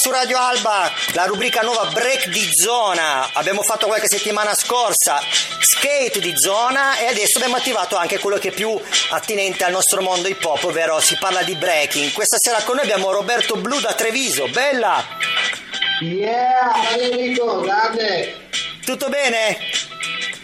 Su Radio Alba, la rubrica nuova Break di Zona. Abbiamo fatto qualche settimana scorsa Skate di Zona e adesso abbiamo attivato anche quello che è più attinente al nostro mondo hip hop, ovvero si parla di breaking. Questa sera con noi abbiamo Roberto Blu da Treviso, bella! Yeah, Enrico, grande! Tutto bene?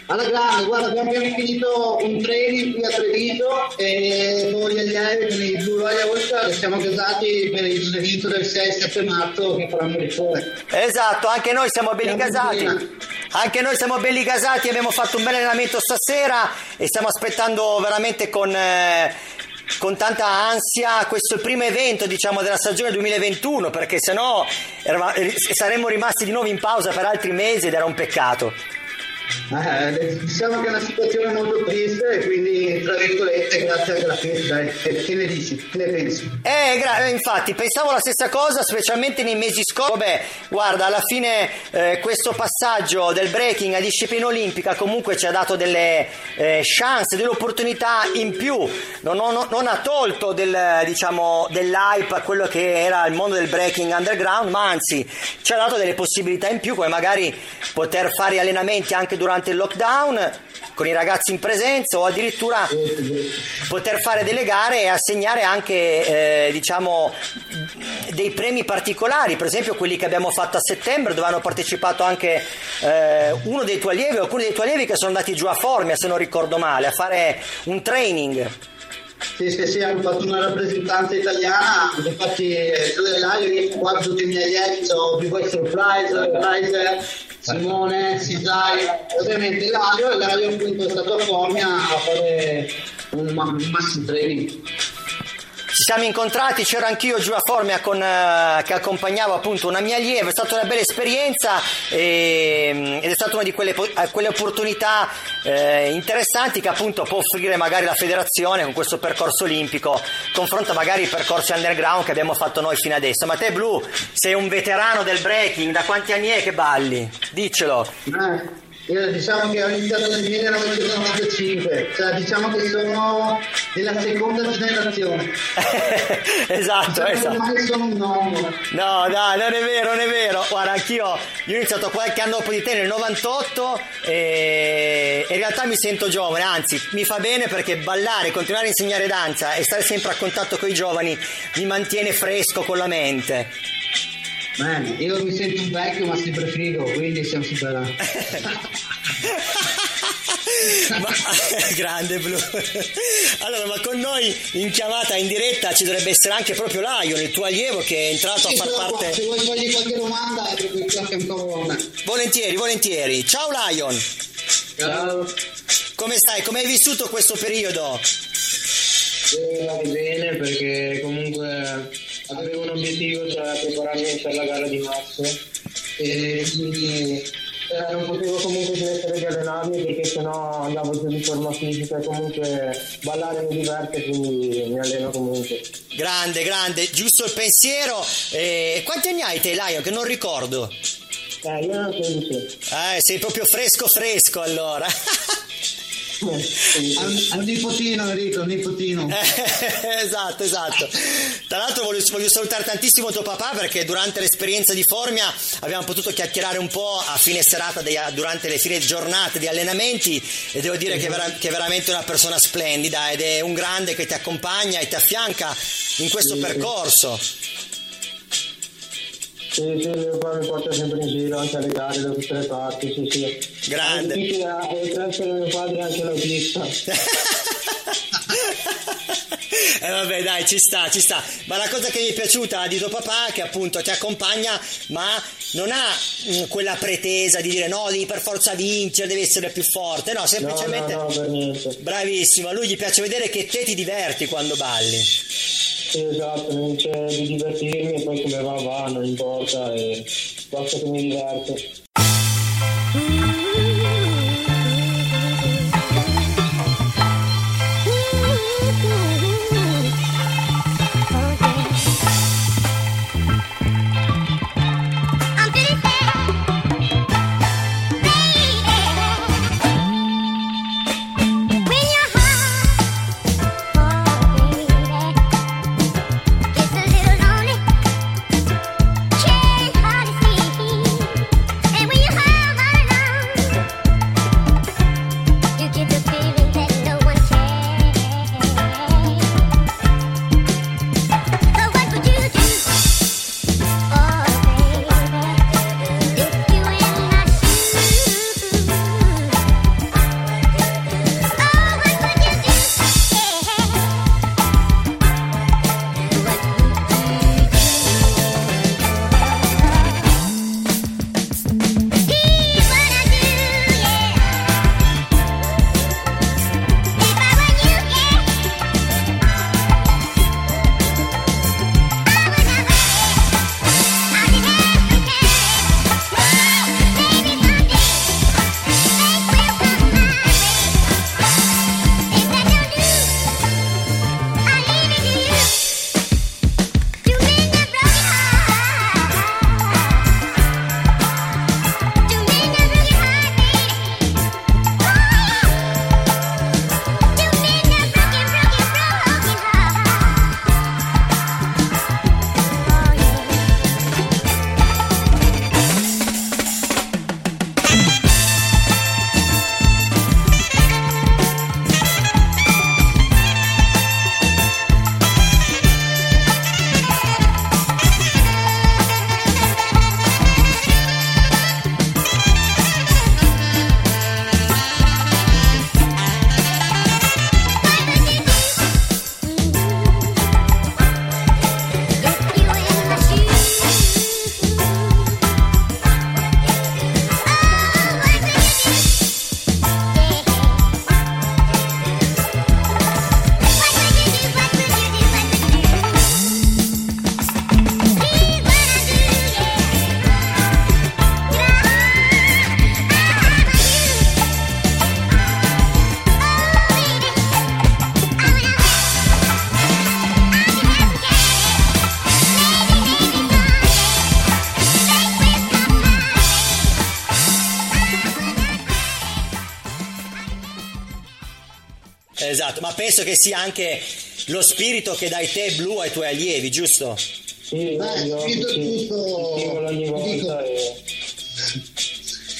Alla grande, guarda, abbiamo finito un training qui a Treviso e con gli allievi, con i Blue Royal All siamo casati per il servizio del 6-7 marzo che faranno di fuori. Esatto, anche noi siamo belli Siamo casati. Anche noi siamo belli casati, abbiamo fatto un bel allenamento stasera e stiamo aspettando veramente con, eh, con tanta ansia questo primo evento diciamo della stagione 2021 perché sennò erava- eh, saremmo rimasti di nuovo in pausa per altri mesi ed era un peccato. Eh, diciamo che è una situazione molto triste quindi, tra virgolette, grazie anche alla festa, che, che ne dici? Che ne pensi? Eh, gra- eh, infatti, pensavo la stessa cosa, specialmente nei mesi scorsi. Vabbè, guarda, alla fine eh, questo passaggio del breaking a disciplina olimpica comunque ci ha dato delle eh, chance, delle opportunità in più. Non, non- non ha tolto del, diciamo, dell'hype a quello che era il mondo del breaking underground, ma anzi ci ha dato delle possibilità in più, come magari poter fare allenamenti anche durante il lockdown con i ragazzi in presenza o addirittura poter fare delle gare e assegnare anche eh, diciamo dei premi particolari. Per esempio quelli che abbiamo fatto a settembre dove hanno partecipato anche eh, uno dei tuoi allievi o alcuni dei tuoi allievi che sono andati giù a Formia se non ricordo male a fare un training Sì, sì, sì, hanno fatto una rappresentanza italiana, infatti eh, io dell'Aio, qua tutti i miei allievi, sono più poi Surprise, Kaiser, Simone, Sisai, ovviamente l'Aio, e l'Aio appunto è stato a Formia a fare un, ma- un massimo training. Siamo incontrati, c'ero anch'io giù a Formia con, eh, che accompagnavo appunto una mia allieva, è stata una bella esperienza e- ed è stata una di quelle, eh, quelle opportunità eh, interessanti che appunto può offrire magari la federazione con questo percorso olimpico, confronto magari i percorsi underground che abbiamo fatto noi fino adesso. Ma te Blu, sei un veterano del breaking, da quanti anni è che balli? Diccelo. Eh, io diciamo che ho iniziato nel 1995, cioè diciamo che sono della seconda generazione. esatto, Cioè, esatto. ormai sono un nonno. No, dai, non è vero, non è vero. Guarda, anch'io io ho iniziato qualche anno dopo di te nel 98 e in realtà mi sento giovane, anzi, mi fa bene perché ballare, continuare a insegnare danza e stare sempre a contatto con i giovani mi mantiene fresco con la mente. Bene, io mi sento un vecchio ma sempre figo, quindi siamo superati. Ma- grande blu. Allora, ma con noi in chiamata in diretta ci dovrebbe essere anche proprio Lion, il tuo allievo che è entrato a Sì, far sono qua, parte. Se vuoi fargli qualche domanda, a. Volentieri, volentieri. Ciao Lion, Ciao. come stai? Come hai vissuto questo periodo? Eh, bene perché comunque avevo un obiettivo, cioè prepararmi per la gara di marzo e quindi eh, non potevo comunque smettere di allenarmi perché sennò andavo giù di forma fisica e comunque ballare mi diverte quindi mi alleno comunque. Grande, grande, giusto il pensiero. Eh, quanti anni hai te, Lion? Che non ricordo. Eh, io non credo sì. Eh, sei proprio fresco, fresco allora. Al, al nipotino Enrico, al nipotino. esatto, esatto. Tra l'altro voglio, voglio salutare tantissimo tuo papà perché durante l'esperienza di Formia abbiamo potuto chiacchierare un po' a fine serata, dei- durante le fine giornate di allenamenti e devo dire che, è vera- che è veramente una persona splendida ed è un grande che ti accompagna e ti affianca in questo sì. percorso. Sì, sì, mio padre mi porta sempre in giro anche alle gare da tutte le parti, sì, sì. Grande. Ad essere mio padre anche l'autista. Eh vabbè dai ci sta ci sta ma la cosa che mi è piaciuta di tuo papà è che appunto ti accompagna ma non ha mm, quella pretesa di dire no devi per forza vincere devi essere più forte no No, semplicemente no, no, per niente. bravissimo a lui gli piace vedere che te ti diverti quando balli Sì, esatto, mi dice di divertirmi e poi come va va, non importa e basta che mi diverte. Penso che sia anche lo spirito che dai te blu ai tuoi allievi, giusto? Sì, Beh, io sì, stimolo ogni dico. volta e...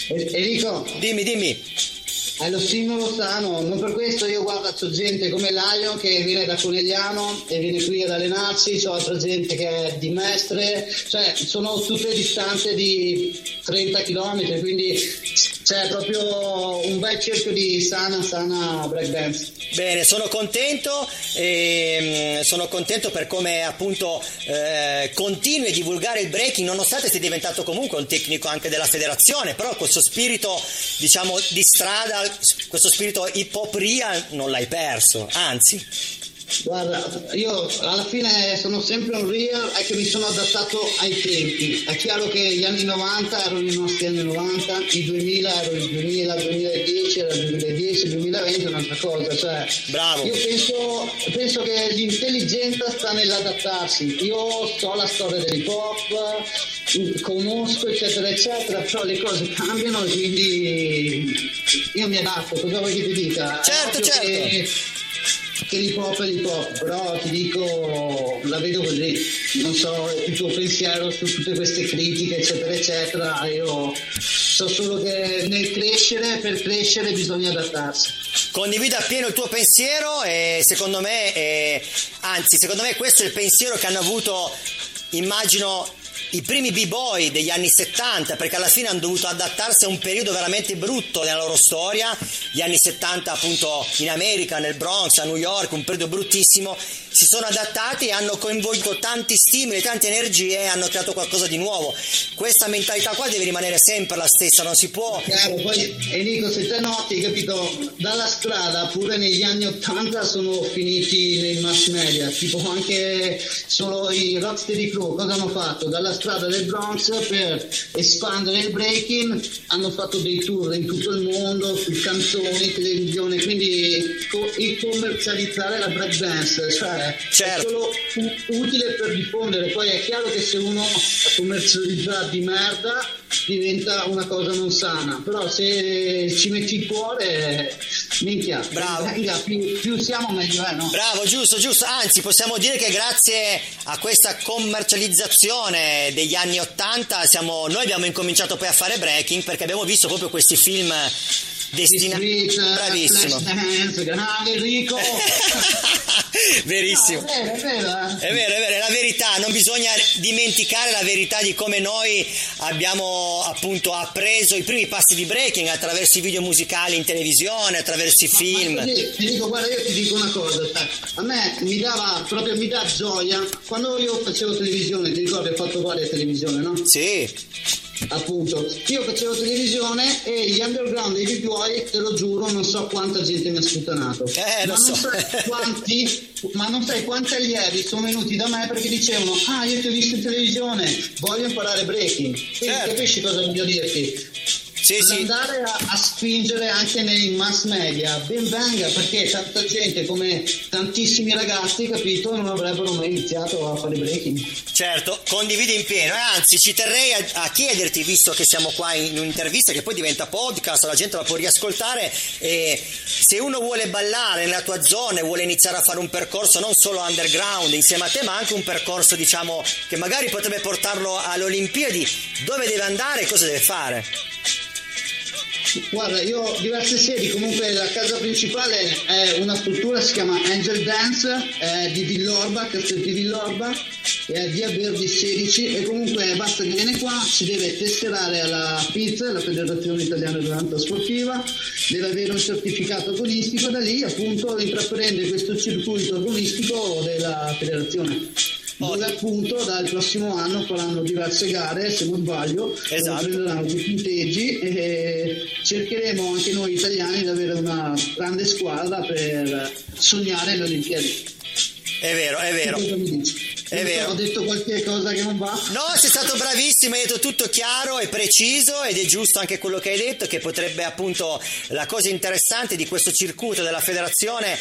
E- Enrico, Dimmi, dimmi. È lo stimolo sano, non per questo io guardo c'ho gente come Lion che viene da Conegliano e viene qui ad allenarsi, c'ho altra gente che è di Mestre, cioè sono tutte distanze di 30 km, quindi c'è proprio un bel cerchio di sana, sana breakdance. Bene, sono contento, ehm, sono contento per come appunto eh, continui a divulgare il breaking, nonostante sei diventato comunque un tecnico anche della federazione, però questo spirito, diciamo, di strada, questo spirito hip hop non l'hai perso, anzi. Guarda, io alla fine sono sempre un real, è che mi sono adattato ai tempi. È chiaro che gli anni 90 erano i nostri anni 90, i 2000 erano il 2000, 2010 era il 2010, 2020 è un'altra cosa. Cioè, Bravo. Io penso, penso che l'intelligenza sta nell'adattarsi. Io so la storia dell'hip hop, conosco eccetera eccetera, però le cose cambiano e quindi io mi adatto. Cosa vuoi che ti dica? Certo, certo. che- che l'hip hop è l'hip hop, però ti dico, la vedo così, non so il tuo pensiero su tutte queste critiche eccetera eccetera, io so solo che nel crescere, per crescere bisogna adattarsi. Condivido appieno il tuo pensiero e secondo me, eh, anzi, secondo me questo è il pensiero che hanno avuto, immagino, i primi b-boy degli anni 70, perché alla fine hanno dovuto adattarsi a un periodo veramente brutto nella loro storia, gli anni 70 appunto in America, nel Bronx, a New York, un periodo bruttissimo, si sono adattati e hanno coinvolto tanti stimoli, tante energie e hanno creato qualcosa di nuovo. Questa mentalità qua deve rimanere sempre la stessa, non si può... Chiaro, poi Enrico se te noti, capito, dalla strada pure negli anni 80 sono finiti nei mass media, tipo anche solo i Rocksteady Crew, cosa hanno fatto? Dalla strada del Bronx per espandere il breaking hanno fatto dei tour in tutto il mondo, su canzoni, televisione, quindi co- il commercializzare la breakdance, cioè Certo. è solo utile per diffondere, poi è chiaro che se uno commercializza di merda diventa una cosa non sana, però se ci metti il cuore, minchia, Bravo. venga, più, più siamo meglio è, no? Bravo, giusto, giusto. Anzi, possiamo dire che grazie a questa commercializzazione degli anni 80 siamo, noi abbiamo incominciato poi a fare breaking perché abbiamo visto proprio questi film Street, Bravissimo. Dance, grande Enrico. Verissimo. No, è vero, è vero, eh. È vero, è vero, è la verità, non bisogna dimenticare la verità di come noi abbiamo appunto appreso i primi passi di breaking attraverso i video musicali in televisione, attraverso i film. Ma così, ti dico, guarda, io ti dico una cosa, a me mi dava proprio mi dà gioia quando io facevo televisione, ti ricordi, ho fatto varie televisione, no? Sì, Appunto, io facevo televisione e gli underground e i b-boy, te lo giuro, non so quanta gente mi ha sputtanato. Eh, ma, non so. ma non sai quanti allievi sono venuti da me perché dicevano ah io ti ho visto in televisione, voglio imparare breaking. Quindi Certo. capisci cosa voglio dirti? Sì, sì. andare a, a spingere anche nei mass media, ben venga perché tanta gente come tantissimi ragazzi, capito, non avrebbero mai iniziato a fare breaking. Certo, condivido in pieno e anzi ci terrei a, a chiederti, visto che siamo qua in un'intervista che poi diventa podcast, la gente la può riascoltare, e se uno vuole ballare nella tua zona e vuole iniziare a fare un percorso non solo underground insieme a te, ma anche un percorso diciamo che magari potrebbe portarlo alle Olimpiadi, dove deve andare e cosa deve fare? Guarda, io ho diverse sedi, comunque la casa principale è una struttura, si chiama Angel Dance, è di Villorba, Castel di Villorba, è via Verdi 16 e comunque basta che viene qua, si deve tesserare alla FIZ, la Federazione Italiana di Danza Sportiva, deve avere un certificato agonistico, da lì appunto intraprende questo circuito agonistico della federazione. Dove appunto dal prossimo anno faranno diverse gare, se non sbaglio, Esatto. prenderanno dei punteggi e cercheremo anche noi italiani di avere una grande squadra per sognare le Olimpiadi. È vero, è vero. È vero. Ho detto qualche cosa che non va? No, sei stato bravissimo, hai detto tutto chiaro e preciso ed è giusto anche quello che hai detto, che potrebbe appunto la cosa interessante di questo circuito della federazione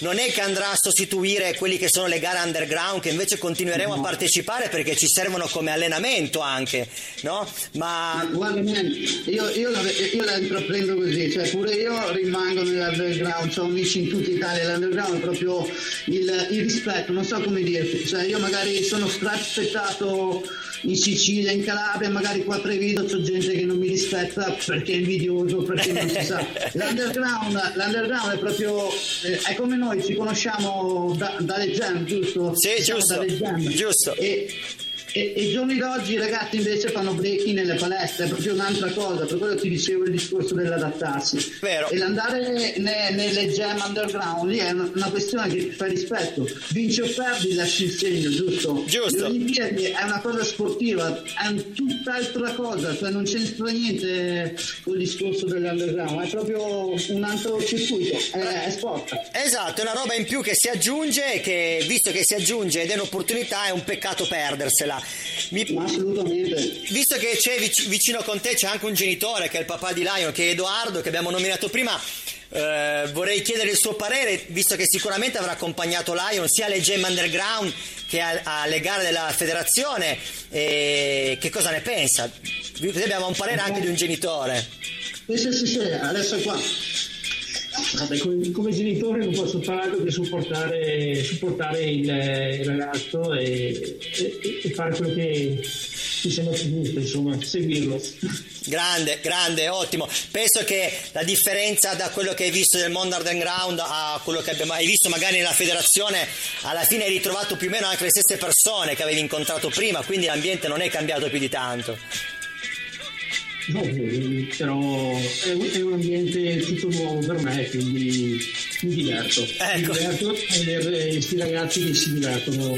non è che andrà a sostituire quelli che sono le gare underground, che invece continueremo a partecipare perché ci servono come allenamento anche, no? Ma Guarda, man, io, io, la, io la intraprendo così, cioè pure io rimango nell'underground, ho amici in tutta Italia, l'underground è proprio il, il rispetto, non so come dirti, cioè io magari sono straspettato in Sicilia, in Calabria, magari qua a Treviso c'è gente che non mi rispetta perché è invidioso, perché non si sa. L'underground, l'underground è proprio, eh, è come noi, ci conosciamo da- dalle jam, giusto? Sì, siamo giusto, giusto. E, e, i giorni d'oggi i ragazzi invece fanno breaking nelle palestre, è proprio un'altra cosa, per quello ti dicevo il discorso dell'adattarsi. Vero. E l'andare ne- nelle jam underground lì è una, una questione che ti fa rispetto. Vinci o perdi, lasci il segno, giusto? Giusto. Le Olimpiadi è una cosa sportiva, è un tutt'altra cosa, cioè non c'entra niente col discorso dell'underground, è proprio un altro circuito, è, è sport. Esatto, è una roba in più che si aggiunge che visto che si aggiunge ed è un'opportunità è un peccato perdersela. Mi- Ma assolutamente. visto che c'è vic- vicino con te c'è anche un genitore che è il papà di Lion, che è Edoardo, che abbiamo nominato prima, eh, vorrei chiedere il suo parere, visto che sicuramente avrà accompagnato Lion sia alle Gem Underground che a- alle gare della federazione. E che cosa ne pensa? Abbiamo un parere anche di un genitore. Sì, sì, sì, adesso è qua. Vabbè, come, come genitore non posso fare altro che supportare, supportare il, il ragazzo e, e- e fare quello che mi sembra più giusto, insomma, seguirlo. Grande, grande, ottimo. Penso che la differenza da quello che hai visto nel mondo underground a quello che abbiamo, hai visto magari nella federazione, alla fine hai ritrovato più o meno anche le stesse persone che avevi incontrato prima, quindi l'ambiente non è cambiato più di tanto. Però è un ambiente tutto nuovo per me, quindi mi diverto. Ecco. A vedere questi ragazzi che si divertono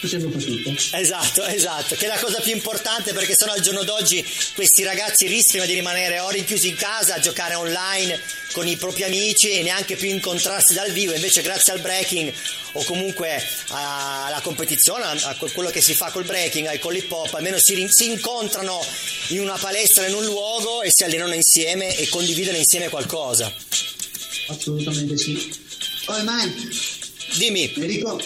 facendo fatica. Esatto, esatto, che è la cosa più importante perché sennò al giorno d'oggi questi ragazzi rischiano di rimanere o rinchiusi in casa a giocare online con i propri amici e neanche più incontrarsi dal vivo, invece grazie al breaking o comunque alla competizione, a quello che si fa col breaking e con l'hip hop, almeno si, si incontrano in una palestra in un luogo e si allenano insieme e condividono insieme qualcosa. Assolutamente sì. Poi, man, Dimmi. Enrico,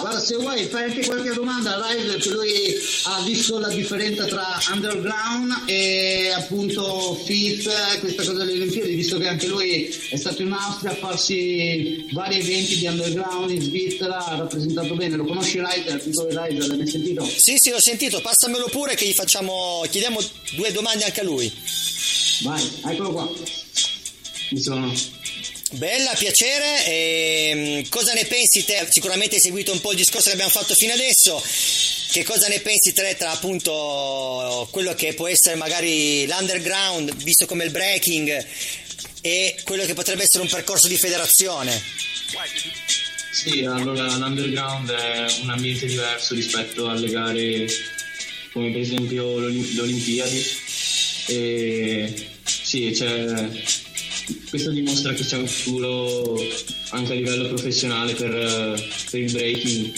guarda, se vuoi fai anche qualche domanda a Rise, che lui ha visto la differenza tra underground e appunto fit, questa cosa delle Olimpiadi, visto che anche lui è stato in Austria a farsi vari eventi di underground in Svizzera, ha rappresentato bene. Lo conosci Riser? Dico Riser, l'hai mai sentito? Sì, sì, l'ho sentito, passamelo pure che gli facciamo, chiediamo due domande anche a lui. Vai, eccolo qua. Mi sono. Bella, piacere. Ehm, cosa ne pensi te? Sicuramente hai seguito un po' il discorso che abbiamo fatto fino adesso. Che cosa ne pensi te tra appunto quello che può essere magari l'underground, visto come il breaking, e quello che potrebbe essere un percorso di federazione? Sì, allora l'underground è un ambiente diverso rispetto alle gare come per esempio le. E sì, c'è, questo dimostra che c'è un futuro anche a livello professionale per, per il breaking.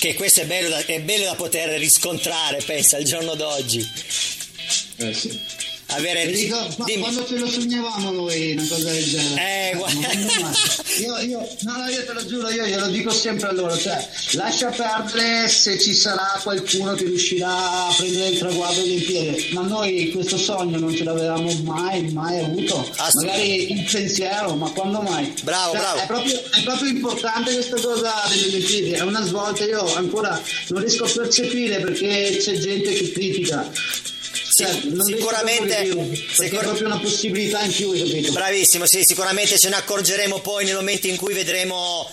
Che questo è bello, da, è bello da poter riscontrare, pensa, al giorno d'oggi. Eh sì. Avere... Ma Dimmi. quando ce lo sognavamo noi una cosa del genere? Eh, Ma guarda. Io, io, no, no, io te lo giuro, io glielo dico sempre a loro, cioè, lascia perdere se ci sarà qualcuno che riuscirà a prendere il traguardo Olimpiadi, ma noi questo sogno non ce l'avevamo mai, mai avuto, Assolutamente. magari il pensiero, ma quando mai? Bravo, Cioè, bravo. È proprio, è proprio importante questa cosa delle Olimpiadi, è una svolta, io ancora non riesco a percepire perché c'è gente che critica. Cioè, sicuramente- perché sicur- è proprio una possibilità in più, capito? Bravissimo, sì, sicuramente ce ne accorgeremo poi nel momento in cui vedremo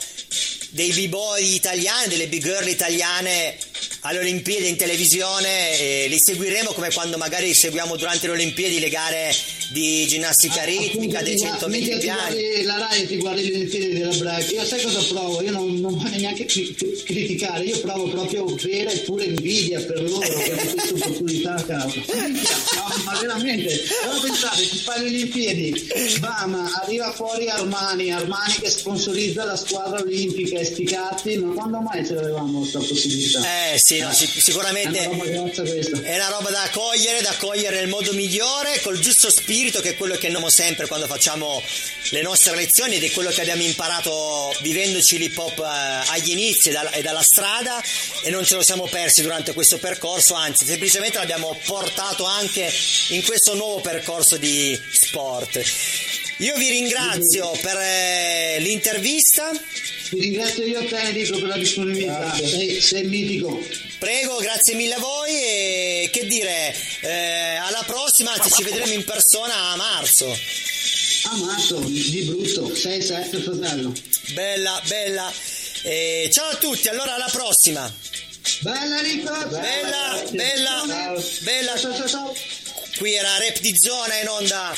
dei b-boy italiani, delle big girl italiane alle Olimpiadi in televisione li seguiremo come quando magari seguiamo durante le Olimpiadi le gare di ginnastica ritmica, dei 100 metri Mica ti piani. guardi la Rai ti guardi le Olimpiadi della break. Io sai cosa provo? Io non, non voglio neanche cri- cri- criticare, io provo proprio vera e pura invidia per loro hanno questa opportunità casa. No, ma veramente, però pensate, ti fai le Olimpiadi, bam, arriva fuori Armani, Armani che sponsorizza la squadra olimpica e sti cazzi, ma quando mai ce l'avevamo questa possibilità? Eh sì, no, sic- È sicuramente una grossa questa. è una roba da accogliere, da accogliere nel modo migliore, col giusto spirito che è quello che abbiamo sempre quando facciamo le nostre lezioni ed è quello che abbiamo imparato vivendoci l'hip hop eh, agli inizi e dalla, e dalla strada e non ce lo siamo persi durante questo percorso, anzi semplicemente l'abbiamo portato anche in questo nuovo percorso di sport. Io vi ringrazio per eh, l'intervista. Ti ringrazio io a te Enrico per la disponibilità, sei, sei mitico. Prego, grazie mille a voi e che dire, eh, alla prossima, anzi ci vedremo in persona a marzo. Ah mazzo, di brutto, 6-7 fratello. Bella, bella. E ciao a tutti, allora alla prossima. Bella Enrico! Bella, bella, bella. Ciao ciao! Qui era Rap di Zona in onda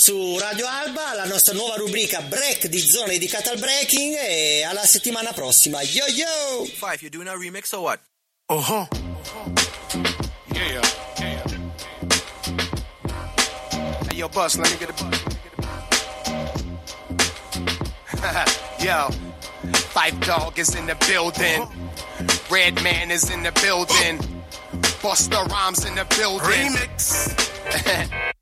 su Radio Alba, la nostra nuova rubrica Break di Zona dedicata al breaking e alla settimana prossima. Yo yo! Five, you're doing a remix or what? Huh. Yeah, yeah. Hey, yo, Bus, let me get a Yo, Five Dog is in the building. Red Man is in the building. Busta Rhymes in the building. Remix.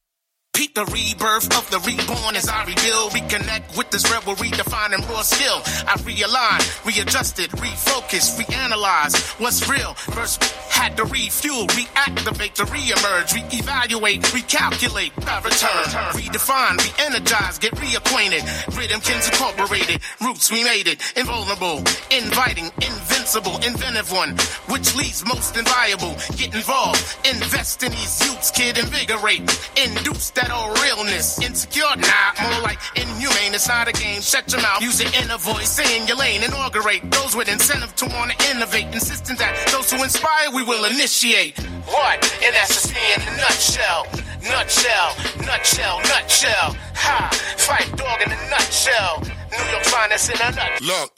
Peep the rebirth of the reborn as I rebuild, reconnect with this rebel, redefining raw skill. I realign, readjusted, refocus, reanalyze what's real. First had to refuel, reactivate to reemerge, reevaluate, recalculate, I return, redefine, re-energize, get reacquainted. Rhythm Kins Incorporated, roots we made it, invulnerable, inviting, invincible, inventive one, which leads most inviolable. Get involved, invest in these youths, kid, invigorate, induce that old realness. Insecure, nah, more like inhumane. It's not a game. Shut your mouth, use your inner voice, stay in your lane, inaugurate those with incentive to want to innovate, insisting that those who inspire we will initiate. What? And that's just me in a nutshell. Nutshell, nutshell, nutshell. Ha! Fight dog in a nutshell. New York finest in a nutshell. Look.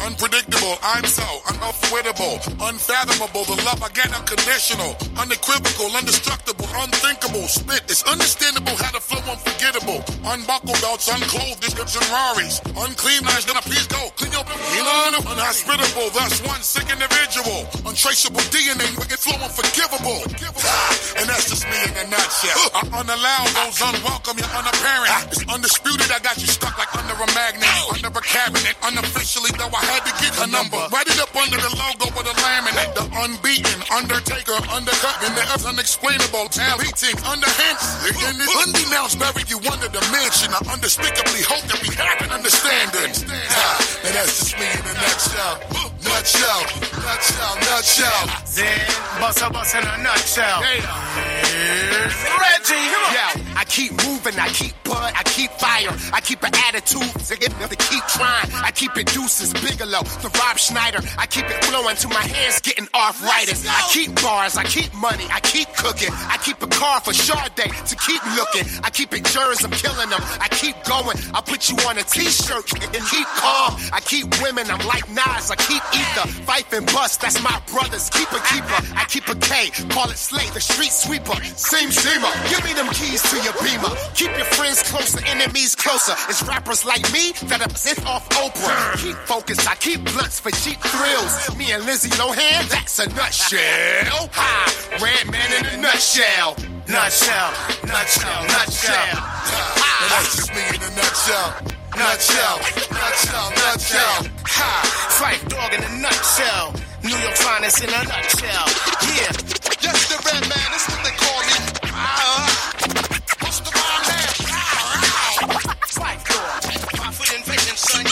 Unpredictable, I'm so unavoidable, unfathomable. The love I get unconditional, unequivocal, indestructible, unthinkable. Spit is understandable, how to flow unforgettable. Unbuckle belts, unclothed description Raris. Unclean lines, then a piece go. Clean your Elon, unhospitable, thus one sick individual. Untraceable DNA, wicked flow unforgivable. Ah, and that's just me in a nutshell. I unallow those unwelcome, you're unapparent. It's undisputed, I got you stuck like under a magnet, under a cabinet, unofficially though I had to get her number. Write it up under the logo with a laminate. The unbeaten, undertaker, undercut, and the unexplainable talent. Beating, underhand, and it's undenounced, buried you under the mansion. I undespicably hope that we have an understanding. And that's just me in a nutshell. Nutshell, nutshell, nutshell. Then bust a bust in a nutshell. Here's Reggie. Yo, I keep moving, I keep bud, I keep fire, I keep an attitude to get to keep trying. I keep it deuces, Bigelow, the Rob Schneider. I keep it flowing till my hands getting arthritis. I keep bars, I keep money, I keep cooking. I keep a car for Sade to keep looking. I keep it jurors, I'm killing them. I keep going, I put you on a t-shirt and keep calm. I keep women, I'm like Nas, I keep ether. Fife and bust, that's my brothers. Keep a keeper, I keep a K, call it Slay, the street sweeper. Same seamer, give me them keys to your beamer. Keep your friends closer, enemies closer. It's rappers like me that are off Oprah. Keep focused, I keep blunts for cheap thrills. Me and Lizzie Lohan, that's a nutshell. Ha, red man in a nutshell. Nutshell, nutshell, nutshell. And that's just me in a nutshell. Nutshell, nutshell, nutshell. Ha, fight dog in a nutshell. New York finest in a nutshell. Yeah. Yes, the red man, that's what they call me. Ah, what's the rhyme man? Ah, Fight dog. Five foot invasion, son.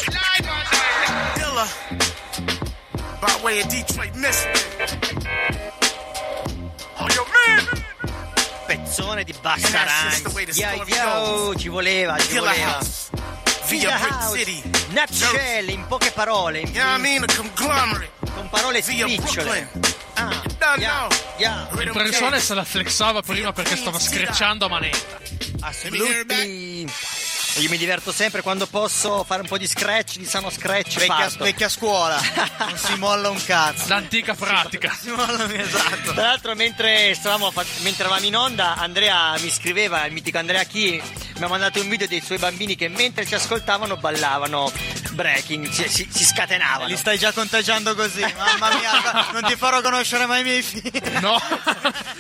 Dilla. By way of Detroit, Michigan. Oh, yo, man. Pezzone di And Basta that's just way Rhymes. the Yo, yo, ci voleva, ci voleva. Via. Nutshell, in poche parole, in- what I mean? A conglomerate. con parole spicciole. Brooklyn. Ah, yeah, yeah, Persone Kings. se la flexava prima perché stava screcciando a manetta. assolutamente. Io mi diverto sempre quando posso fare un po' di scratch, di sano scratch. Vecchia, vecchia scuola, non si molla un cazzo. L'antica pratica. Si molla esatto. Tra l'altro, mentre, stavamo mentre eravamo in onda, Andrea mi scriveva, il mitico Andrea Chi mi ha mandato un video dei suoi bambini che mentre ci ascoltavano ballavano breaking, si, si- si scatenavano. Li stai già conteggiando così, mamma mia, non ti farò conoscere mai i miei figli. No.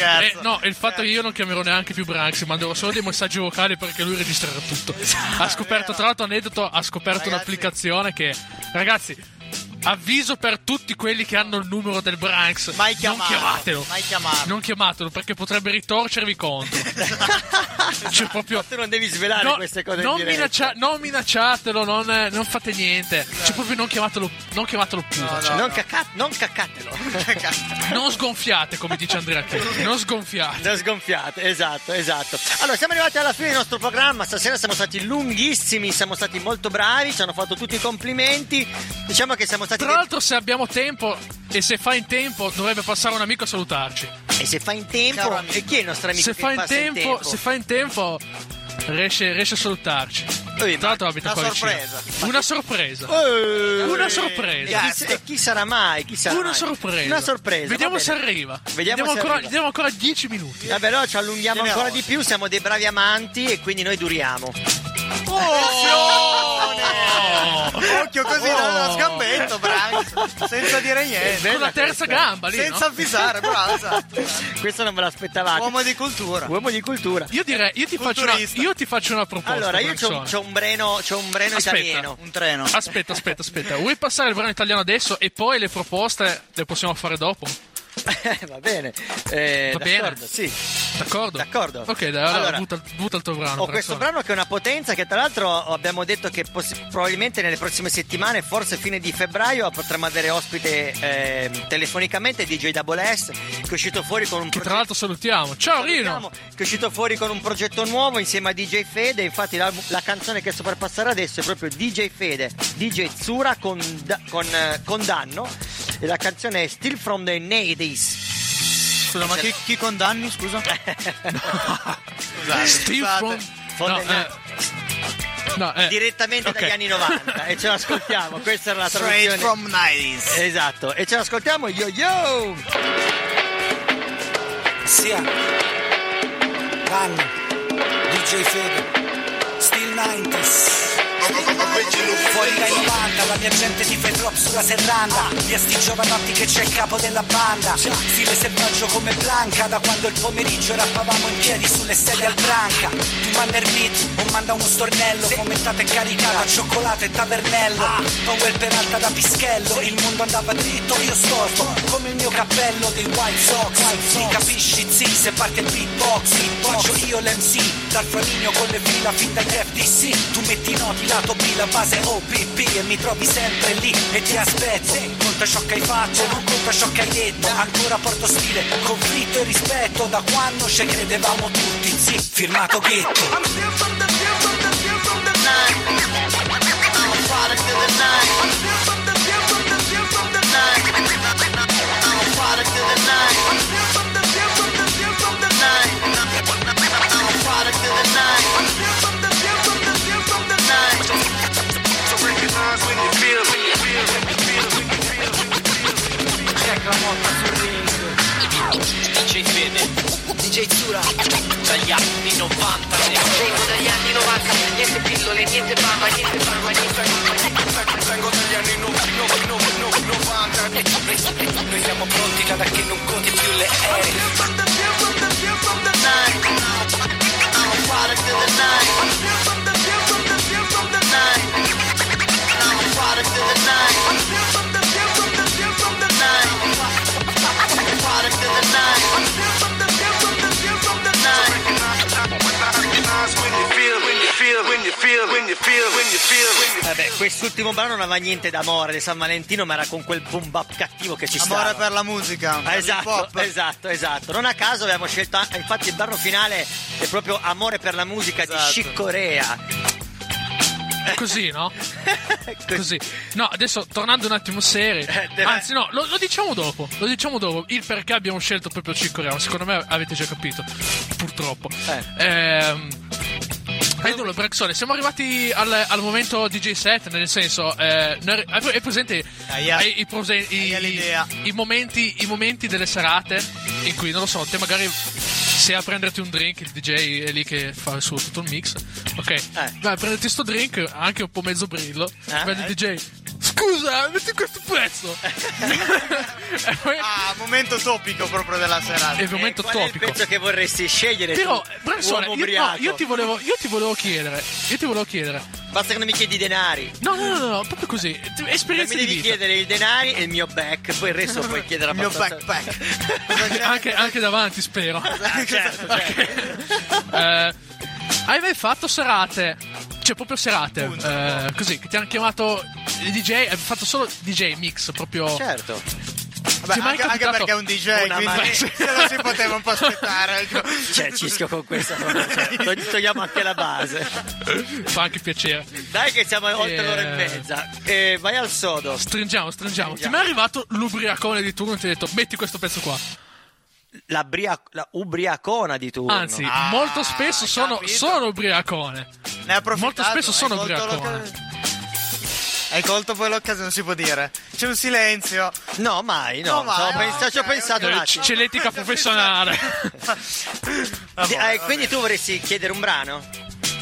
Eh, no, il fatto che io non chiamerò neanche più Branks, manderò solo dei messaggi vocali perché lui registrerà tutto. Ha scoperto, tra l'altro, aneddoto, ha scoperto Ragazzi. un'applicazione che, ragazzi, avviso per tutti quelli che hanno il numero del Branks. Mai Non chiamarlo, chiamatelo. mai chiamarlo. Non chiamatelo perché potrebbe ritorcervi contro. Cioè, proprio. Tu non devi svelare No, queste cose non, minaccia- non minacciatelo, non, non fate niente. Cioè, proprio non chiamatelo, non chiamatelo pure. cioè, non, caca- non caccatelo. Non sgonfiate, come dice Andrea Chiotti. Non sgonfiate. Non sgonfiate, esatto, esatto. Allora, siamo arrivati alla fine del nostro programma. Stasera siamo stati lunghissimi, siamo stati molto bravi, ci hanno fatto tutti i complimenti. Diciamo che siamo stati. Tra l'altro, se abbiamo tempo e se fa in tempo, dovrebbe passare un amico a salutarci. E se fa in tempo, e chi è il nostro amico Se fa in passa tempo, se fa in tempo, riesce, riesce a salutarci. Ehi, Tra l'altro, abita una qua vicino. sorpresa. Una sorpresa. Eh, Una e sorpresa. chi, e chi sarà mai? Chi sarà Una mai? sorpresa. Una sorpresa. Vediamo se arriva. Vediamo se ancora, arriva. diamo ancora 10 minuti. Vabbè, allora ci allunghiamo ancora di più, siamo dei bravi amanti e quindi noi duriamo. Occhio così Oh. dallo sgambetto, Branks, senza dire niente. Con la terza gamba lì. Senza no? avvisare, bravo. Questo non ve l'aspettavate. Uomo di cultura. Uomo di cultura. Io direi, io ti, faccio una, io ti faccio una proposta. Allora, io c'ho, c'ho un breno, c'ho un breno Aspetta. italiano. Un treno. Aspetta, aspetta, aspetta. Vuoi passare il brano italiano adesso e poi le proposte le possiamo fare dopo? Va bene. Eh, Va bene. d'accordo, Sì. D'accordo? D'accordo. Ok, dai, allora, Allora, butta, butta il tuo brano. Ho questo brano che è una potenza che tra l'altro abbiamo detto che possi- probabilmente nelle prossime settimane, forse fine di febbraio, potremmo avere ospite ehm, telefonicamente DJ Double S che è uscito fuori con un Che tra progetto l'altro salutiamo. Ciao Salutiamo, Rino! che è uscito fuori con un progetto nuovo insieme a DJ Fede. Infatti, la, la canzone che sto per passare adesso è proprio DJ Fede, DJ Zura con, da- con, eh, con Danno. E la canzone è Still from the 80s. Scusa, ma chi, chi condanni, scusa? Scusate, Steve from... No, eh, no, eh, Direttamente ok. dagli anni 90 e ce l'ascoltiamo. Questa era la Straight traduzione. from 90s. Esatto, e ce l'ascoltiamo yo yo! Sia Danno DJ Fede Still 90s Fuori dai 90 la mia gente ti fa il drop sulla serranda. Via sti giovanotti che c'è il capo della banda. Stile selvaggio come Blanca Da quando il pomeriggio rappavamo in piedi sulle sedie al branca. Tu manda il beat o manda uno stornello Fomentata e caricata, cioccolata e tavernello. Powell per alta da pischello Il mondo andava dritto, io storto Come il mio cappello dei White Sox. Mi capisci zi se parte il beatbox. Faccio io l'MC Dal Flaminio con le fila fin dagli FDC Tu metti noti lato B la base OPP E mi trovi sempre lì e ti aspetto. Conta ciò che hai fatto, non conta ciò che hai detto Ancora porto stile, conflitto e rispetto Da quando ci credevamo tutti, sì, firmato ghetto DJ Fede, DJ Zura, dagli anni 90 Vengo dagli anni 90, niente pillole, niente bamba, niente bamba, niente bamba Vengo dagli anni 90 Noi siamo pronti da che non conti più le ere Vabbè, quest'ultimo brano non aveva niente d'amore di San Valentino, ma era con quel boom bap cattivo che ci stava. Amore per la musica. Ah, per esatto, esatto, esatto. Non a caso abbiamo scelto, anche- infatti il brano finale è proprio Amore per la musica Esatto. di Chic Corea. Così, no? Così. No, adesso tornando un attimo seri. Eh, Anzi, no, lo, lo diciamo dopo. Lo diciamo dopo. Il perché abbiamo scelto proprio Chico Reamo. Secondo me avete già capito. Purtroppo. Eh. Ehm. E nulla, Braxone, siamo arrivati al, al momento DJ set, nel senso, eh, hai presente Aia. i, i i- i momenti, i momenti delle serate in cui, non lo so, te magari sei a prenderti un drink, il DJ è lì che fa il suo tutto il mix. Ok, vai a prenderti sto drink, anche un po' mezzo brillo. Eh? Vedi il DJ, scusa, metti questo pezzo. poi Ah, momento topico proprio della serata. è il momento Qual è il topico. pezzo che vorresti scegliere Però, tu, Bransone, uomo io, no, io ti volevo, io ti volevo chiedere, io ti volevo chiedere. Basta che non mi chiedi i denari. No, no, no, no, proprio così. Non Esperienza mi devi vita. chiedere i denari e il mio back, poi il resto puoi chiedere Il mio abbastanza. backpack. anche, anche davanti, spero. Ah, certo, certo. Eh, hai mai fatto serate? Cioè, proprio serate. eh, così, che ti hanno chiamato il DJ, hai fatto solo DJ mix, proprio. Certo. Mai anche, anche perché è un DJ, quindi mano- se non si poteva un po' aspettare. ecco. Cioè, Cisco con questa proprio, cioè, tog- togliamo anche la base. Fa anche piacere. Dai che siamo oltre Eh. l'ora e mezza. Eh, vai al sodo. Stringiamo, stringiamo. Ti è arrivato l'ubriacone di turno e ti ha detto metti questo pezzo qua? La, bria- la ubriacona di turno. Anzi, Ah, molto spesso sono, sono ubriacone. Ne. Molto spesso sono ubriacone. Hai colto poi l'occasione, non si può dire. C'è un silenzio. No, mai, no. No, mai, Ci ho no, pens- ci ho ok, pensato un Eh, attimo. C'è l'etica professionale. Eh, quindi tu vorresti chiedere un brano?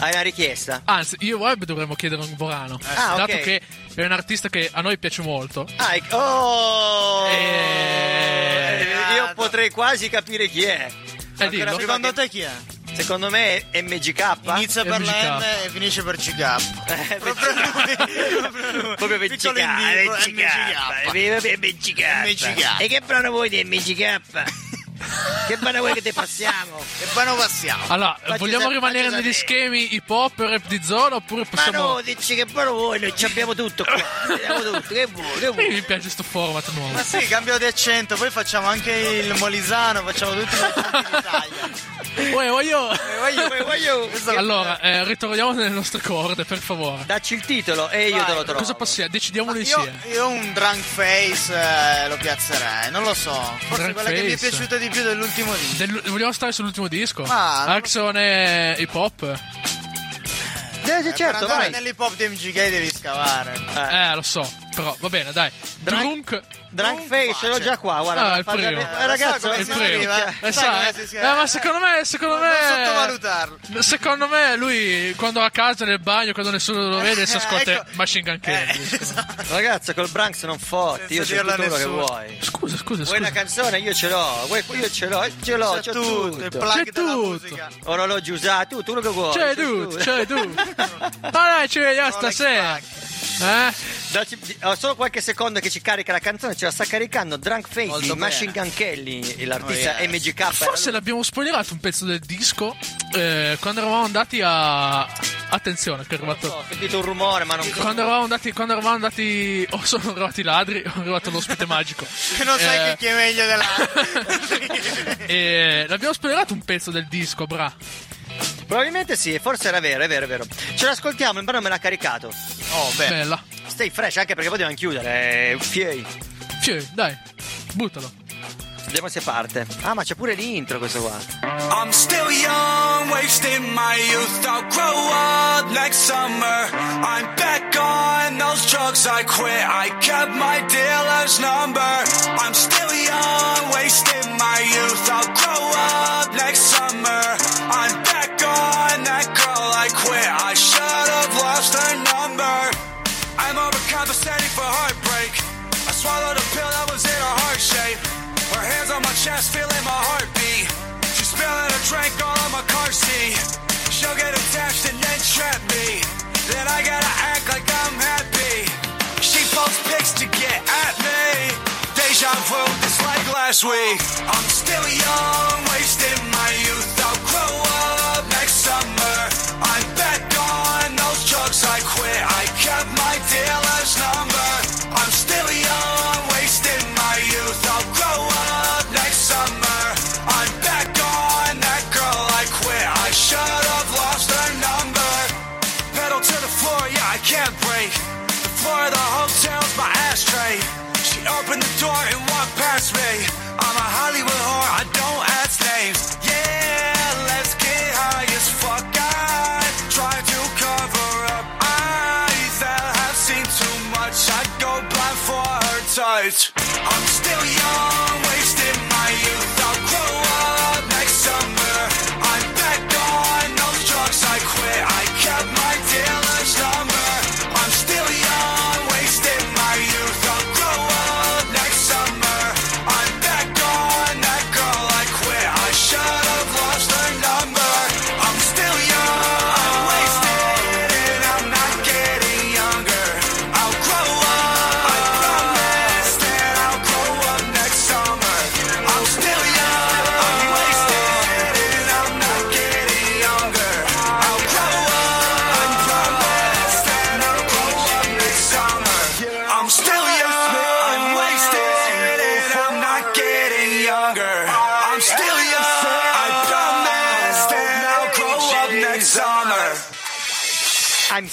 Hai una richiesta? Anzi, io e Web dovremmo chiedere un Borano. Ah, dato che è un artista che a noi piace molto. Ah, ec- oh! Eh, Eh, Io potrei quasi capire chi è. Eh, Secondo che- te chi è? Secondo me è MGK. Inizia per MGK. la M e finisce per CK. Eh, Proprio lui. Proprio per Piccolo MGK, MGK. MGK. MGK. E che brano vuoi di MGK? Che brano vuoi che ti passiamo? E poi non passiamo. Allora, Facci vogliamo sa- rimanere negli sapere. schemi hip hop e rap di zona oppure Ma possiamo... no, dici che brano vuoi? Noi ci abbiamo tutto qua. Abbiamo tutto. Che vuoi? Che vuoi? Mi piace sto format nuovo. Ma sì, cambio di accento, poi facciamo anche il molisano, facciamo accenti d'Italia. Uè, voglio... Eh, voglio, voglio. Allora, eh, ritorniamo nelle nostre corde, per favore. Dacci il titolo e io Vai, te lo trovo. Cosa possiamo? Decidiamolo Io, insieme. io un drunk face eh, lo piazzerei, non lo so. Forse Drunk quella che mi è face. piaciuta di più dell'ultimo disco. Del- vogliamo stare sull'ultimo disco? Ma, non lo Axon e hip hop? Eh, sì, per certo, andare vai. nell'hip hop di MGK devi scavare. Eh, lo so. Però va bene, dai. Drunk. Drunk face, ce l'ho già qua, guarda. Ah, il primo. Eh, Eh, ragazzo, come il si primo. Eh, eh. eh, ma secondo me, secondo Non me. sottovalutarlo. Secondo me lui quando a casa nel bagno, quando nessuno lo vede, si ascolta Ecco. Machine Gun Kelly. Eh, esatto. Ragazzo, col Branks non fotti, io Senza c'ho dirlo a tutto quello che vuoi. Scusa, scusa, Vuoi una canzone? Io ce l'ho. Vuoi- Io ce l'ho, ce l'ho, C'è c'ho tutto, tutto. C'è tutto. musica. Orologio usato, tu, tu quello che vuoi. C'è c'è tu, tutto. c'è tu. Ma dai, ci vediamo stasera. Eh? Dacci- ho solo qualche secondo che ci carica la canzone, ce la sta caricando Drunk Face di. Machine Gun Kelly, l'artista Oh, yes. MGK. Forse l'abbiamo spoilerato un pezzo del disco eh, quando eravamo andati a. Attenzione, che è arrivato. so, ho sentito un rumore, ma non Quando eravamo andati, quando eravamo andati, o sono arrivati i ladri, o è arrivato l'ospite magico. Che non sai Eh, che chi è meglio dell'altro. E l'abbiamo spoilerato un pezzo del disco, bra. Probabilmente sì, forse era vero, è vero, è vero. Ce l'ascoltiamo, il brano me l'ha caricato. Oh, beh. Bella. Stay fresh, anche perché poi dobbiamo chiudere. eh, Fiei. Fioi, dai, buttalo. Vediamo se parte. Ah, ma c'è pure l'intro questo qua. I'm still young, wasting my youth. I'll grow up next summer. I'm back on those drugs I quit. I kept my dealer's number. I'm still young, wasting my youth. I'll grow up next summer. I'm back on that girl I quit. I should have lost her number. I'm overcompensating for heartbreak. I swallowed a pill that was in a heart shape. Her hands on my chest, feeling my heartbeat. She's spilling a drink all on my car seat. She'll get attached and then trap me. Then I gotta act like I'm happy. She posts pics to get at me. Deja vu, just like last week. I'm still young, wasting my youth. Opened the door and walked past me. I'm a Hollywood whore, I don't ask names. Yeah, let's get high as fuck. I try to cover up eyes that have seen too much. I go blind for her touch. I'm still young,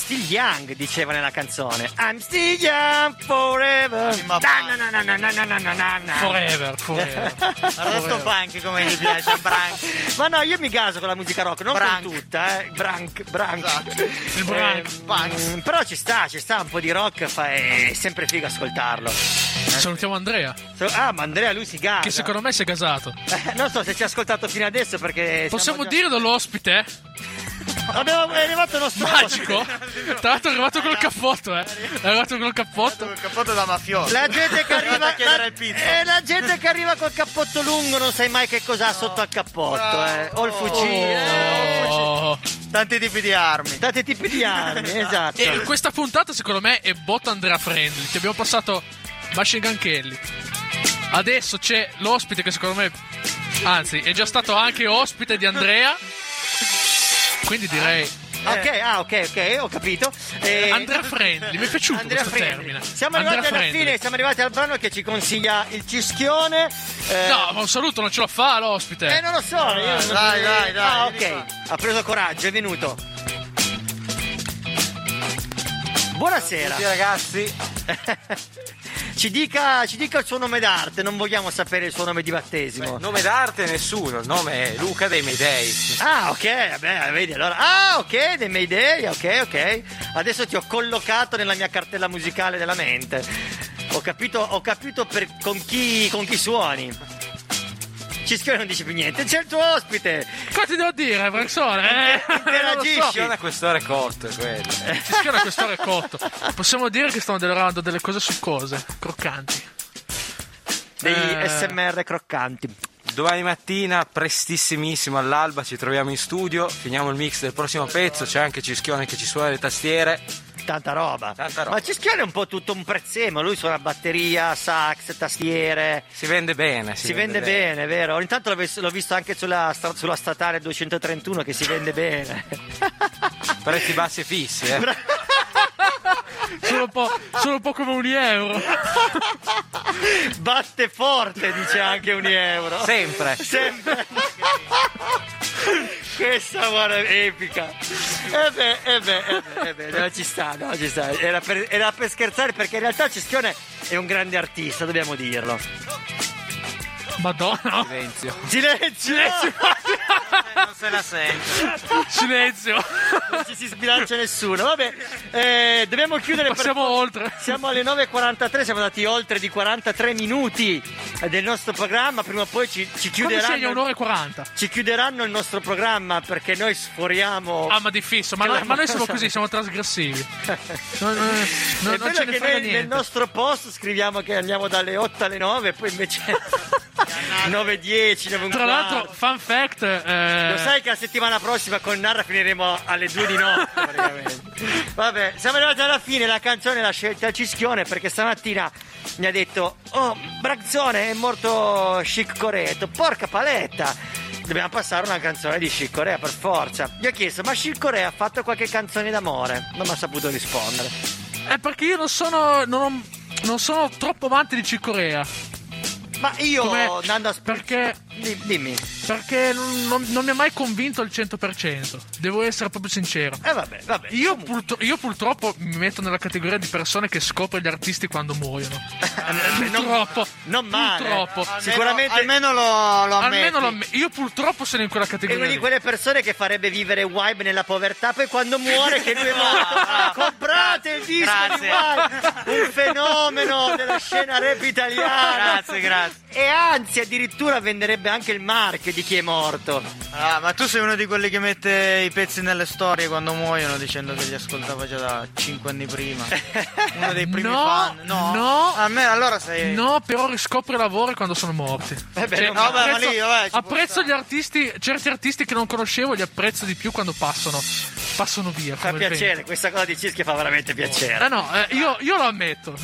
still young, diceva nella canzone. I'm still young forever. Ma na, na, na, forever, forever. Resto punk come gli piace, brank. Ma no, io mi gaso con la musica rock, non brank. con tutta, eh. Brank, brank. Esatto. Il brank, eh, punk. Mm, però ci sta, ci sta un po' di rock, fa, è sempre figo ascoltarlo. Eh. Salutiamo Andrea. Ah, ma Andrea lui si gasa. Che secondo me si è gasato. Eh, non so se ci ha ascoltato fino adesso perché... Possiamo già... dirlo all'ospite? Abbiamo, è arrivato il nostro Magico? Tra l'altro è arrivato col cappotto, eh. È arrivato col cappotto. Il cappotto da mafioso. La gente che arriva a chiedere la, il pizza. eh, la gente che arriva col cappotto lungo non sai mai che cos'ha sotto al cappotto, eh. O il fucile, eh, Oh. Tanti tipi di armi. tanti tipi di armi, esatto. E questa puntata secondo me è bot Andrea Friendly. Ti abbiamo passato Machine Gun Kelly. Adesso c'è l'ospite che secondo me, anzi, è già stato anche ospite di Andrea. Quindi direi Ok, ah, ok, ok, ho capito. Eh, Andrea Friendly. Mi è piaciuto Andrea questo Friendly. termine. Siamo Andrea arrivati alla Friendly. fine, siamo arrivati al brano che ci consiglia il Cischione. eh, No, ma un saluto non ce lo fa l'ospite. Eh, non lo so. io non- Dai, dai, dai, Ah, ok. Ha preso coraggio, è venuto. Buonasera. Tutti ragazzi, ci, dica, ci dica il suo nome d'arte, non vogliamo sapere il suo nome di battesimo. nome d'arte nessuno, il nome è Luca dei Medei. Ah, ok, vabbè, vedi allora. Ah, ok, dei Mayday, ok, ok. Adesso ti ho collocato nella mia cartella musicale della mente. Ho capito, ho capito per- con, chi, con chi suoni. Cischione non dice più niente, c'è il tuo ospite. Cosa ti devo dire, Braxone? Eh, Interagisci. non lo so. Schiona a quest'ora è corto, è quello. Ci schiena quest'ora è cotto. Possiamo dire che stanno deliberando delle cose succose, croccanti. Degli Eh. SMR croccanti. Domani mattina, prestissimissimo all'alba, ci troviamo in studio, finiamo il mix del prossimo pezzo, c'è anche Cischione che ci suona le tastiere. Tanta roba. Tanta roba. Ma Cischione è un po' tutto un prezzemolo. Lui suona batteria, sax, tastiere. Si vende bene. Si, vende, bene, vero? Ogni tanto l'ho, vis- l'ho visto anche sulla, stra- sulla statale 231 che si vende bene. Prezzi bassi e fissi, eh. Sono un po', sono un po' come un euro. Batte forte, dice anche un euro. Sempre. Sempre. Questa guarda è epica. E beh, e beh, e beh, e beh, no, ci sta, no, ci sta. Era per, era per scherzare perché in realtà Cischione è un grande artista, dobbiamo dirlo. Madonna. Silenzio. Silenzio! Non se la sente. Silenzio. Non ci si sbilancia nessuno. Vabbè, eh, dobbiamo chiudere per Passiamo oltre. Siamo alle 9.43, siamo andati oltre di 43 minuti del nostro programma. Prima o poi ci, ci chiuderanno. un'ora e 40. Ci chiuderanno il nostro programma perché noi sforiamo. Ah, ma di fisso. Ma, la- ma noi siamo così, siamo trasgressivi. Non, non, non- è non ce ne che frega noi nel niente. nostro post scriviamo che andiamo dalle 8 alle 9 e poi invece 9.10, 9 Tra l'altro, fun fact. eh, Lo sai che la settimana prossima con Narra finiremo alle 2 di notte praticamente. Vabbè, siamo arrivati alla fine, la canzone l'ha scelta Cischione perché stamattina mi ha detto "Oh, Brazzone è morto Chic Corea". Ho detto "Porca paletta". Dobbiamo passare una canzone di Chic Corea per forza. Gli ho chiesto "Ma Chic Corea ha fatto qualche canzone d'amore?". Non mi ha saputo rispondere. È perché io non sono. Non, non sono troppo amante di Cicorea. Ma io, Come, Nanda Perché di- dimmi. Perché non, non- non mi ha mai convinto al 100%. Devo essere proprio sincero. Eh vabbè, vabbè. Io, purtro- io purtroppo mi metto nella categoria di persone che scoprono gli artisti quando muoiono. purtroppo. non male. Purtroppo. Almeno- Sicuramente- Almeno lo, lo ammetti. Almeno lo amm- io purtroppo sono in quella È categoria. una di quelle persone che farebbe vivere Wibe nella povertà, poi quando muore che lui è morto, comprate il disco Grazie. di Wibe, un fenomeno della scena rap italiana. Grazie, grazie. E anzi, addirittura venderebbe anche il marchio di chi è morto. Ah, ma tu sei uno di quelli che mette i pezzi nelle storie quando muoiono dicendo che li ascoltava già da 5 anni prima. Uno dei primi No, fan. No. no. A me allora sei. No, però riscopre lavori quando sono morti. Eh beh, Cioè, non no, ma apprezzo, lì, vabbè, apprezzo gli artisti, certi artisti che non conoscevo, li apprezzo di più quando passano, passano via. Fa piacere, vento. questa cosa di Cischi fa veramente piacere. Eh no, eh, io, io lo ammetto.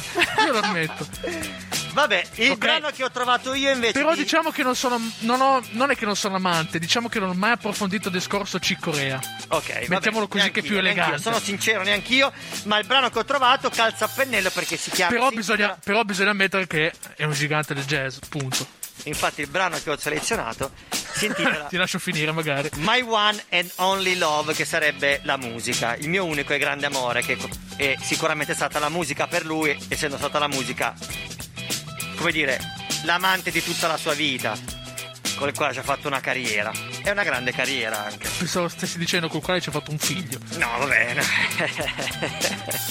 Io lo ammetto. Vabbè, il Ok. brano che ho trovato io invece. Però di- diciamo che non sono. Non, ho, non è che non sono amante, diciamo che non ho mai approfondito il discorso C-Corea. Ok, vabbè, Mettiamolo così che è più elegante. Sono sincero, neanch'io, ma il brano che ho trovato calza a pennello perché si chiama. Però bisogna, però bisogna ammettere che è un gigante del jazz, punto. Infatti il brano che ho selezionato si intitola Ti lascio finire magari. My One and Only Love, che sarebbe la musica, il mio unico e grande amore, che è sicuramente stata la musica per lui, essendo stata la musica, come dire, l'amante di tutta la sua vita, con il quale ci ha fatto una carriera. È una grande carriera anche. Pensavo stessi dicendo col quale ci ha fatto un figlio. No, va bene.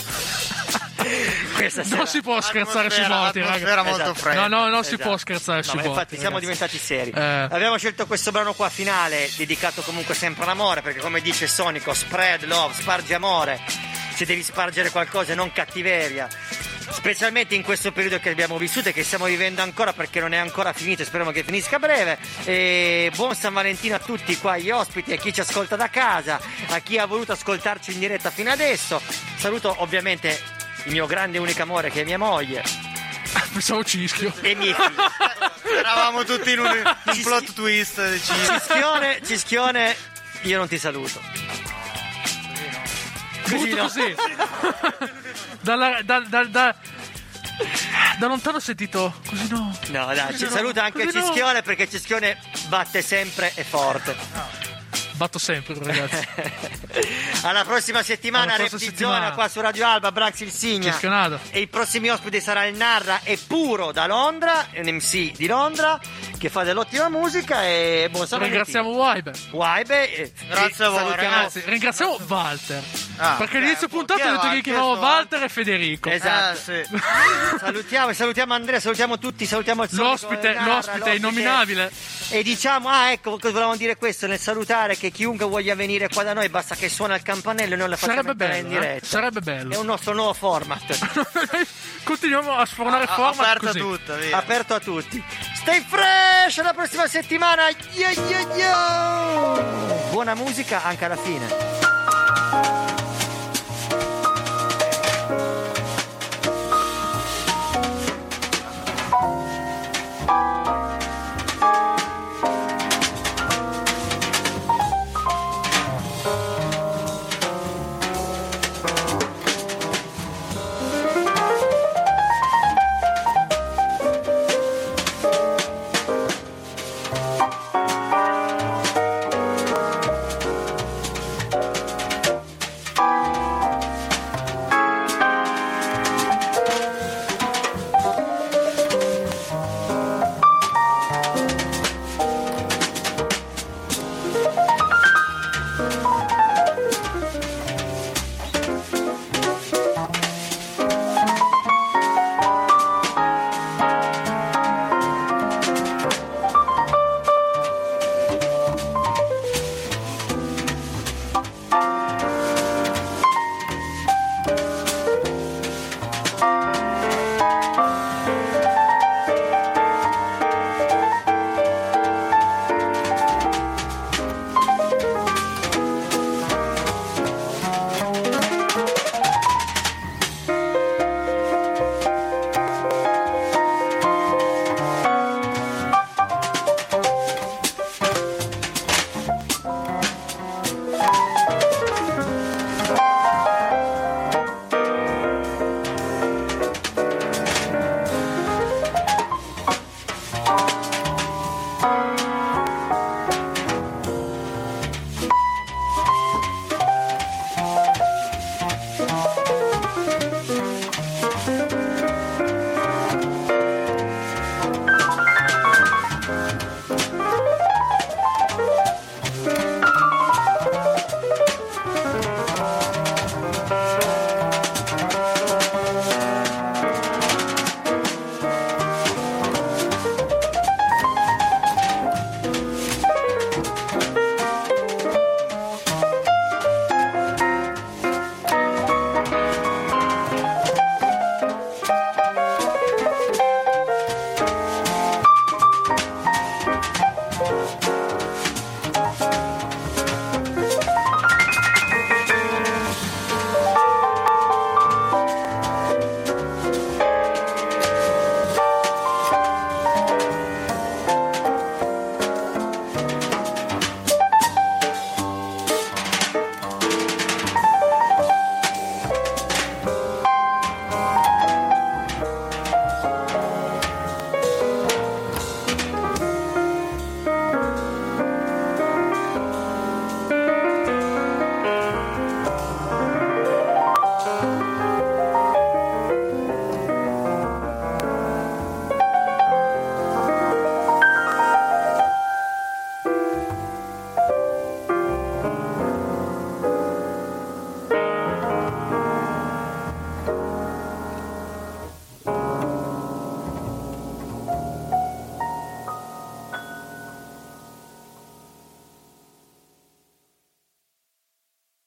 Questa Non si può scherzare sui morti, raga. atmosfera molto fredda. No, no, non si Esatto. può scherzare No, sui ma morti. infatti siamo ragazzi. diventati seri. Eh. Abbiamo scelto questo brano qua finale, dedicato comunque sempre all'amore, perché come dice Sonico, spread love, spargi amore. Se devi spargere qualcosa non cattiveria. Specialmente in questo periodo che abbiamo vissuto e che stiamo vivendo ancora perché non è ancora finito, speriamo che finisca a breve. E buon San Valentino a tutti qua, gli ospiti, a chi ci ascolta da casa, a chi ha voluto ascoltarci in diretta fino adesso. Saluto ovviamente il mio grande e unico amore che è mia moglie. Pensavo cischio. E miei figli. Eravamo tutti in un, un plot twist. Cischione, Cischione, io non ti saluto. Così no. così. Dalla- da, da- da- da lontano ho sentito così no. No, dai, ci no, saluta anche così no. Cischione perché Cischione batte sempre e forte. Batto sempre, ragazzi. Alla prossima settimana, Alla prossima settimana. Qua su Radio Alba, Brax il Signa. Cischionata. E i prossimi ospiti sarà il Narra e Puro da Londra, un MC di Londra che fa dell'ottima musica e buon San Ringraziamo Waibe. Waibe. e- Grazie a voi, Ragazzi, ringraziamo Walter. Ah, perché all'inizio beh, puntata ho è detto che Walter? chiamavo Walter e Federico. Esatto. Eh, sì. salutiamo, salutiamo Andrea, salutiamo tutti, salutiamo il L'ospite, Narra, l'ospite innominabile. E diciamo, ah ecco, cosa volevamo dire questo nel salutare che chiunque voglia venire qua da noi basta che suona il campanello e noi la facciamo Sarebbe entrare in bello, eh? diretta. Sarebbe È bello. un nostro nuovo format, Continuiamo a sfornare A- format aperta così. tutta, via. aperto a tutti. Stay fresh, alla prossima settimana. Yo, yo, yo. Buona musica anche alla fine. you